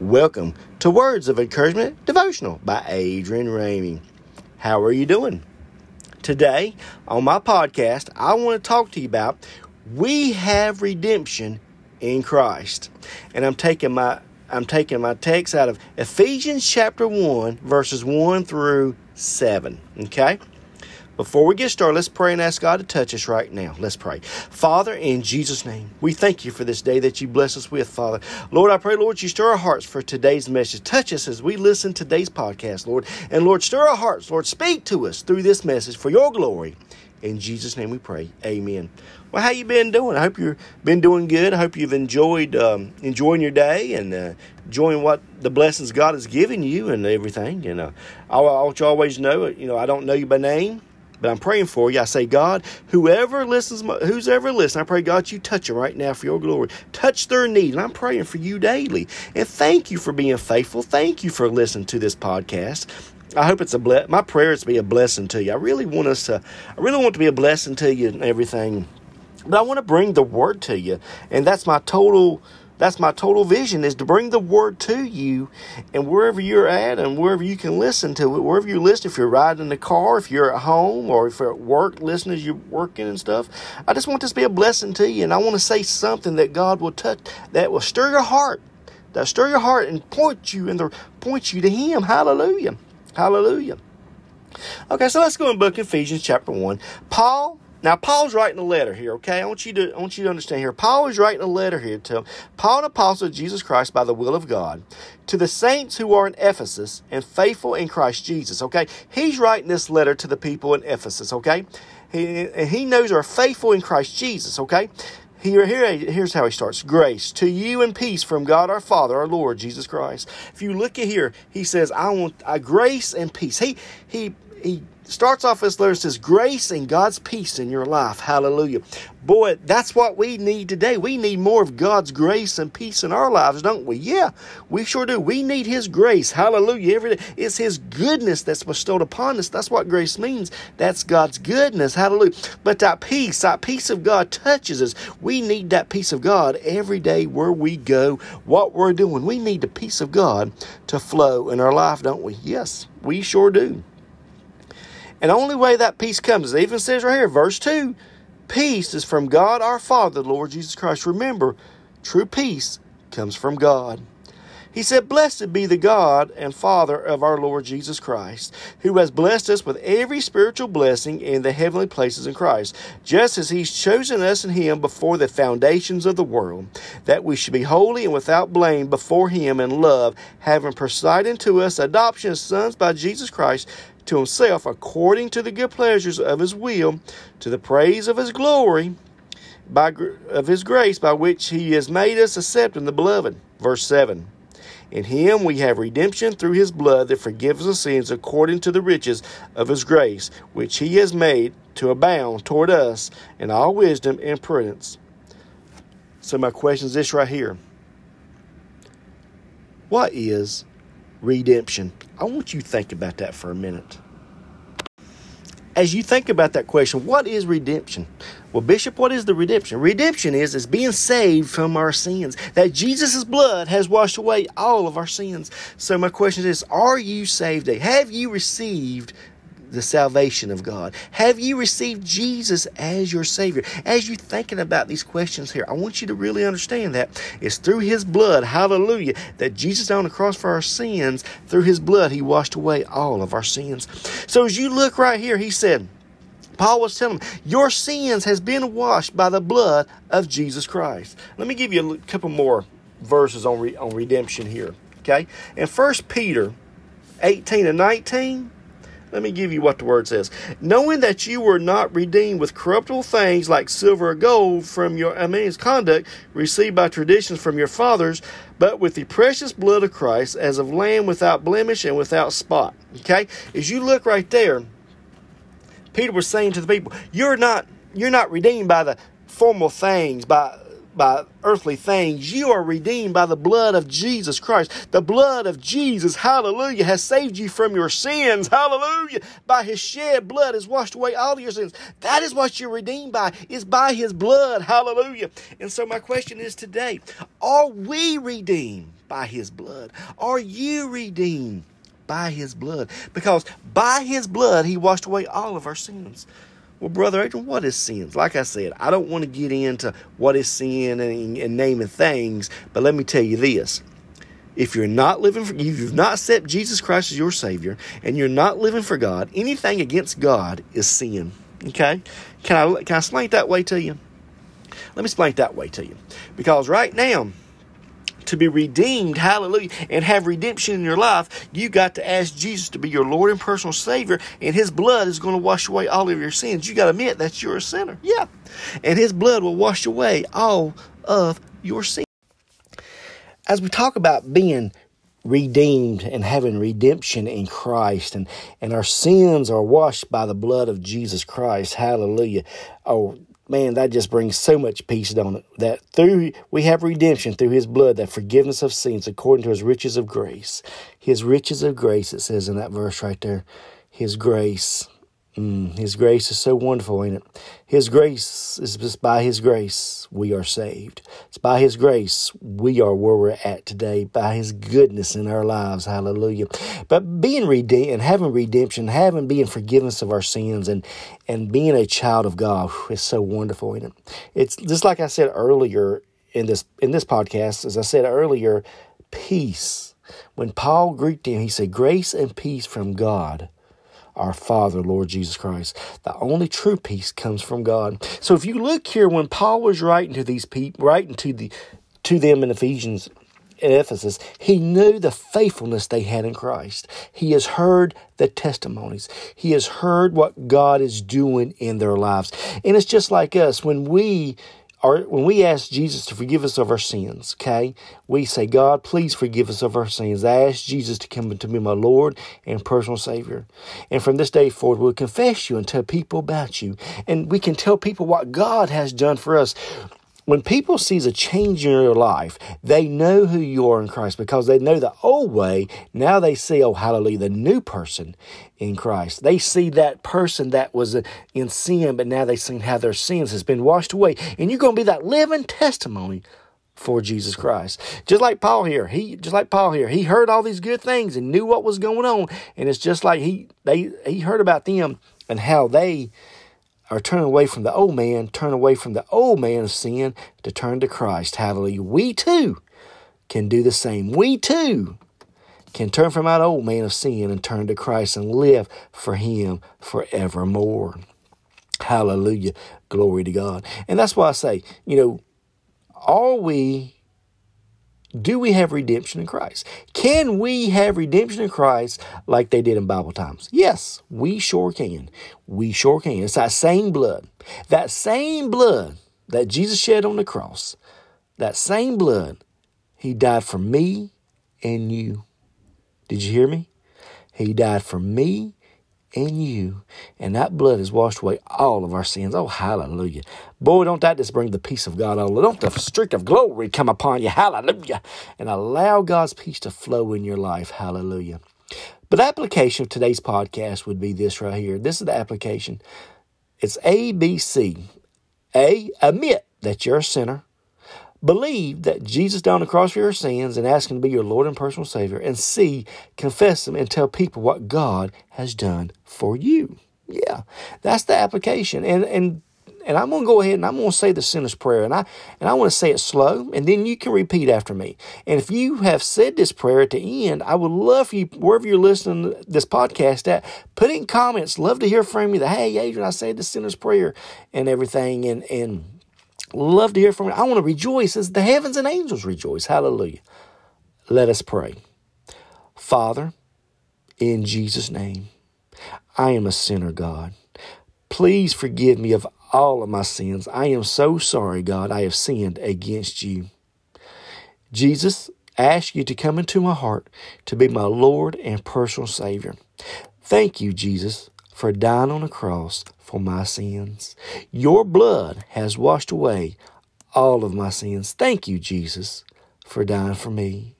Welcome to Words of Encouragement Devotional by Adrian Ramey. How are you doing? Today, on my podcast, I want to talk to you about we have redemption in Christ. And I'm taking my I'm taking my text out of Ephesians chapter 1 verses 1 through 7, okay? Before we get started, let's pray and ask God to touch us right now. Let's pray. Father, in Jesus' name, we thank you for this day that you bless us with, Father. Lord, I pray, Lord, you stir our hearts for today's message. Touch us as we listen to today's podcast, Lord. And Lord, stir our hearts, Lord. Speak to us through this message for your glory. In Jesus' name we pray. Amen. Well, how you been doing? I hope you've been doing good. I hope you've enjoyed um, enjoying your day and uh, enjoying what the blessings God has given you and everything. And uh, I, want you always know, you know, I don't know you by name, but I'm praying for you. I say, God, whoever listens, who's ever listening, I pray, God, you touch them right now for your glory. Touch their need. And I'm praying for you daily. And thank you for being faithful. Thank you for listening to this podcast. I hope it's a my prayer is to be a blessing to you. I really want us to, I really want to be a blessing to you and everything. But I want to bring the word to you. And that's my total that's my total vision is to bring the word to you and wherever you're at and wherever you can listen to it, wherever you listen, if you're riding in the car, if you're at home or if you're at work, listening as you're working and stuff. I just want this to be a blessing to you and I want to say something that God will touch, that will stir your heart, that stir your heart and point you and the, point you to Him. Hallelujah. Hallelujah. Okay, so let's go in book Ephesians chapter 1. Paul now, Paul's writing a letter here, okay? I want you to I want you to understand here. Paul is writing a letter here to Paul, an apostle of Jesus Christ by the will of God, to the saints who are in Ephesus and faithful in Christ Jesus, okay? He's writing this letter to the people in Ephesus, okay? He, he knows are faithful in Christ Jesus, okay? Here, here, here's how he starts. Grace to you and peace from God our Father, our Lord Jesus Christ. If you look at here, he says, I want I, grace and peace. He, he, he starts off this letter says grace and God's peace in your life. Hallelujah. Boy, that's what we need today. We need more of God's grace and peace in our lives, don't we? Yeah, we sure do. We need His grace. Hallelujah. Every day. It's His goodness that's bestowed upon us. That's what grace means. That's God's goodness. Hallelujah. But that peace, that peace of God touches us. We need that peace of God every day where we go, what we're doing. We need the peace of God to flow in our life, don't we? Yes, we sure do. And the only way that peace comes, it even says right here, verse 2 peace is from God our Father, the Lord Jesus Christ. Remember, true peace comes from God. He said, Blessed be the God and Father of our Lord Jesus Christ, who has blessed us with every spiritual blessing in the heavenly places in Christ, just as He's chosen us in Him before the foundations of the world, that we should be holy and without blame before Him in love, having presided to us adoption as sons by Jesus Christ to himself according to the good pleasures of his will, to the praise of his glory, by of his grace by which he has made us accept in the beloved. Verse 7. In him we have redemption through his blood that forgives us sins according to the riches of his grace, which he has made to abound toward us in all wisdom and prudence. So my question is this right here. What is redemption? I want you to think about that for a minute. As you think about that question, what is redemption? Well, Bishop, what is the redemption? Redemption is is being saved from our sins. That Jesus' blood has washed away all of our sins. So my question is, are you saved? Have you received the salvation of God? Have you received Jesus as your Savior? As you're thinking about these questions here, I want you to really understand that it's through His blood, hallelujah, that Jesus on the cross for our sins, through His blood, He washed away all of our sins. So as you look right here, He said, Paul was telling them, Your sins has been washed by the blood of Jesus Christ. Let me give you a couple more verses on, re- on redemption here. Okay? In 1 Peter 18 and 19, let me give you what the word says. Knowing that you were not redeemed with corruptible things like silver or gold from your unman's conduct received by traditions from your fathers, but with the precious blood of Christ as of lamb without blemish and without spot. Okay? As you look right there, Peter was saying to the people, You're not you're not redeemed by the formal things, by by earthly things. You are redeemed by the blood of Jesus Christ. The blood of Jesus, hallelujah, has saved you from your sins. Hallelujah. By his shed blood has washed away all your sins. That is what you're redeemed by, is by his blood. Hallelujah. And so my question is today, are we redeemed by his blood? Are you redeemed by his blood? Because by his blood, he washed away all of our sins. Well, Brother Adrian, what is sin? Like I said, I don't want to get into what is sin and, and naming things, but let me tell you this. If you're not living for, if you've not accepted Jesus Christ as your Savior, and you're not living for God, anything against God is sin. Okay? Can I can I that way to you? Let me explain it that way to you. Because right now, to be redeemed, hallelujah, and have redemption in your life, you got to ask Jesus to be your Lord and personal Savior, and His blood is going to wash away all of your sins. You got to admit that you're a sinner. Yeah. And His blood will wash away all of your sins. As we talk about being redeemed and having redemption in Christ and and our sins are washed by the blood of Jesus Christ hallelujah oh man, that just brings so much peace, don't it? That through we have redemption through his blood, that forgiveness of sins according to his riches of grace. His riches of grace, it says in that verse right there. His grace. Mm, his grace is so wonderful, ain't it? His grace is just by His grace we are saved. It's by His grace we are where we're at today, by His goodness in our lives. Hallelujah. But being redeemed having redemption, having being forgiveness of our sins and, and being a child of God is so wonderful, ain't it? It's just like I said earlier in this in this podcast, as I said earlier, peace. When Paul greeted him, he said, Grace and peace from God our Father, Lord Jesus Christ. The only true peace comes from God. So if you look here, when Paul was writing to these people, writing to the to them in Ephesians in Ephesus, he knew the faithfulness they had in Christ. He has heard the testimonies. He has heard what God is doing in their lives. And it's just like us when we our, when we ask Jesus to forgive us of our sins, okay, we say, God, please forgive us of our sins. I ask Jesus to come to be my Lord and personal Savior. And from this day forward, we'll confess you and tell people about you. And we can tell people what God has done for us when people sees a change in your life, they know who you are in Christ because they know the old way. Now they see, oh, hallelujah, the new person in Christ. They see that person that was in sin, but now they see how their sins has been washed away. And you're going to be that living testimony for Jesus Christ. Just like Paul here, he just like Paul here, he heard all these good things and knew what was going on. And it's just like he they he heard about them and how they or turn away from the old man, turn away from the old man of sin to turn to Christ. Hallelujah. We too can do the same. We too can turn from that old man of sin and turn to Christ and live for Him forevermore. Hallelujah. Glory to God. And that's why I say, you know, are we do we have redemption in Christ? Can we have redemption in Christ like they did in Bible times? Yes, we sure can. We sure can. It's that same blood. That same blood that Jesus shed on the cross. That same blood, He died for me and you. Did you hear me? He died for me in you. And that blood has washed away all of our sins. Oh, hallelujah. Boy, don't that just bring the peace of God all Don't the streak of glory come upon you. Hallelujah. And allow God's peace to flow in your life. Hallelujah. But the application of today's podcast would be this right here. This is the application. It's A, B, C. A, admit that you're a sinner. Believe that Jesus died on the cross for your sins and ask Him to be your Lord and personal Savior. And C, confess them and tell people what God has done for you. Yeah, that's the application. And and and I'm going to go ahead and I'm going to say the sinner's prayer, and I and I want to say it slow, and then you can repeat after me. And if you have said this prayer at the end, I would love for you wherever you're listening to this podcast at, put in comments. Love to hear from you. That hey, Adrian, I said the sinner's prayer and everything, and and Love to hear from you. I want to rejoice as the heavens and angels rejoice. Hallelujah. Let us pray. Father, in Jesus' name, I am a sinner, God. Please forgive me of all of my sins. I am so sorry, God. I have sinned against you. Jesus, ask you to come into my heart to be my Lord and personal Savior. Thank you, Jesus, for dying on the cross for my sins. Your blood has washed away all of my sins. Thank you, Jesus, for dying for me.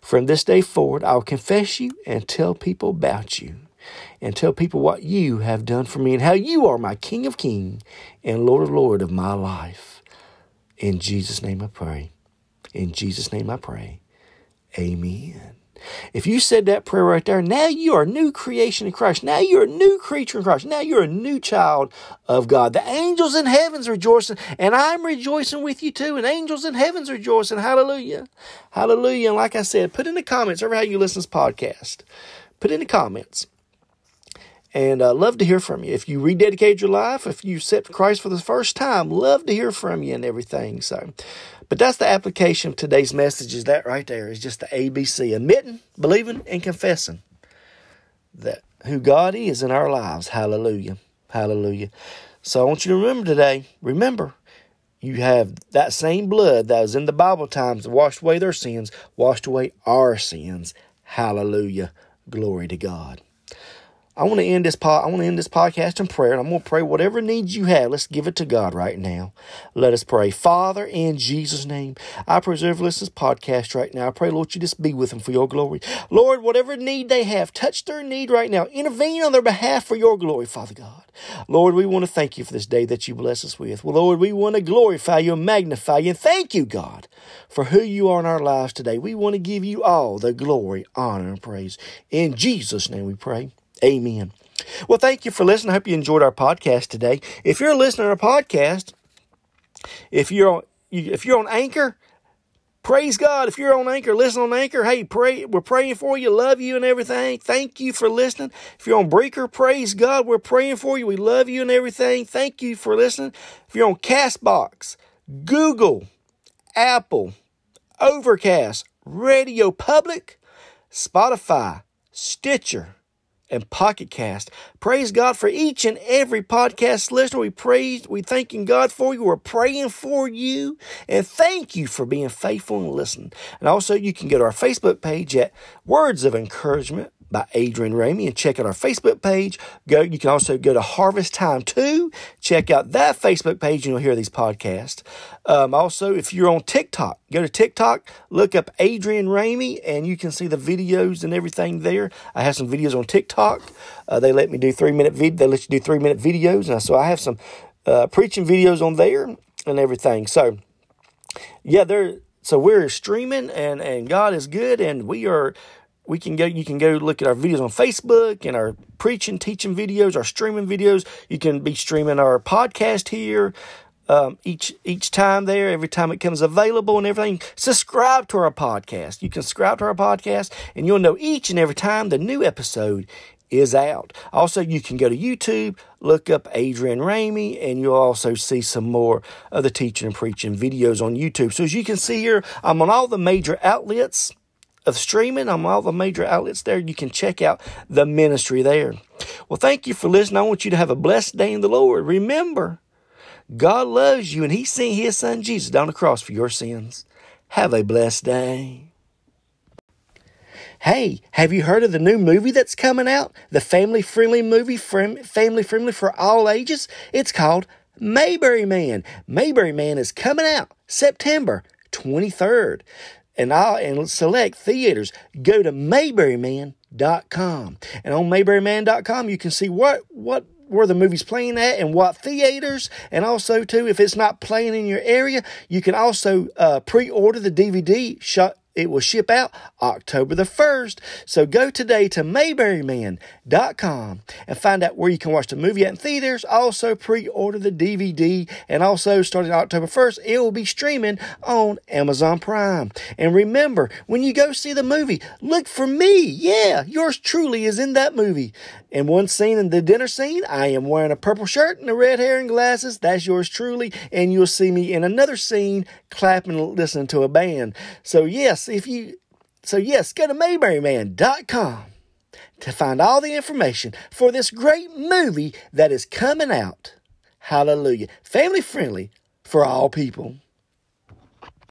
From this day forward, I'll confess you and tell people about you and tell people what you have done for me and how you are my King of Kings and Lord of Lord of my life. In Jesus' name I pray. In Jesus' name I pray. Amen. If you said that prayer right there, now you are a new creation in Christ. Now you're a new creature in Christ. Now you're a new child of God. The angels in heaven's rejoicing, and I'm rejoicing with you too. And angels in heaven's rejoicing. Hallelujah. Hallelujah. And like I said, put in the comments over how you listen to this podcast. Put in the comments. And uh, love to hear from you. If you rededicate your life, if you accept Christ for the first time, love to hear from you and everything. So, but that's the application of today's message. Is that right there? Is just the ABC: admitting, believing, and confessing that who God is in our lives. Hallelujah, Hallelujah. So I want you to remember today. Remember, you have that same blood that was in the Bible times washed away their sins, washed away our sins. Hallelujah. Glory to God. I want to end this pod, I want to end this podcast in prayer, and I'm going to pray whatever needs you have. Let's give it to God right now. Let us pray. Father, in Jesus' name, I preserve this podcast right now. I pray, Lord, you just be with them for your glory. Lord, whatever need they have, touch their need right now. Intervene on their behalf for your glory, Father God. Lord, we want to thank you for this day that you bless us with. Well, Lord, we want to glorify you and magnify you and thank you, God, for who you are in our lives today. We want to give you all the glory, honor, and praise. In Jesus' name we pray. Amen. Well, thank you for listening. I hope you enjoyed our podcast today. If you're listening to our podcast, if you're on, if you're on Anchor, praise God. If you're on Anchor, listen on Anchor. Hey, pray. We're praying for you. Love you and everything. Thank you for listening. If you're on Breaker, praise God. We're praying for you. We love you and everything. Thank you for listening. If you're on Castbox, Google, Apple, Overcast, Radio Public, Spotify, Stitcher and Pocket Cast. Praise God for each and every podcast listener. We praise, we thanking God for you. We're praying for you. And thank you for being faithful and listening. And also you can go to our Facebook page at Words of Encouragement by Adrian Ramey and check out our Facebook page. Go, you can also go to Harvest Time 2, check out that Facebook page and you'll hear these podcasts. Um, also, if you're on TikTok, go to TikTok, look up Adrian Ramey and you can see the videos and everything there. I have some videos on TikTok. Uh, they let me do three minute vid. They let you do three minute videos. And so I have some uh, preaching videos on there and everything. So yeah, they're, so we're streaming and, and God is good and we are we can go you can go look at our videos on facebook and our preaching teaching videos our streaming videos. You can be streaming our podcast here um, each each time there every time it comes available and everything. Subscribe to our podcast. You can subscribe to our podcast and you'll know each and every time the new episode is out. Also you can go to youtube look up adrian ramey and you'll also see some more of the teaching and preaching videos on youtube. So as you can see here i'm on all the major outlets of streaming on all the major outlets there. You can check out the ministry there. Well, thank you for listening. I want you to have a blessed day in the Lord. Remember, God loves you and He sent His Son Jesus down the cross for your sins. Have a blessed day. Hey, have you heard of the new movie that's coming out? The family friendly movie, family friendly for all ages? It's called Mayberry Man. Mayberry Man is coming out September 23rd and I and select theaters. Go to mayberryman.com. And on mayberryman.com you can see what what where the movie's playing at and what theaters and also too if it's not playing in your area you can also uh, pre-order the dvd shot it will ship out October the 1st. So go today to mayberryman.com and find out where you can watch the movie at in theaters. Also pre-order the DVD and also starting October 1st, it will be streaming on Amazon Prime. And remember, when you go see the movie, look for me. Yeah, yours truly is in that movie. In one scene, in the dinner scene, I am wearing a purple shirt and a red hair and glasses. That's yours truly. And you'll see me in another scene clapping listening to a band. So, if you, so yes, go to mayberryman.com to find all the information for this great movie that is coming out. Hallelujah. Family friendly for all people.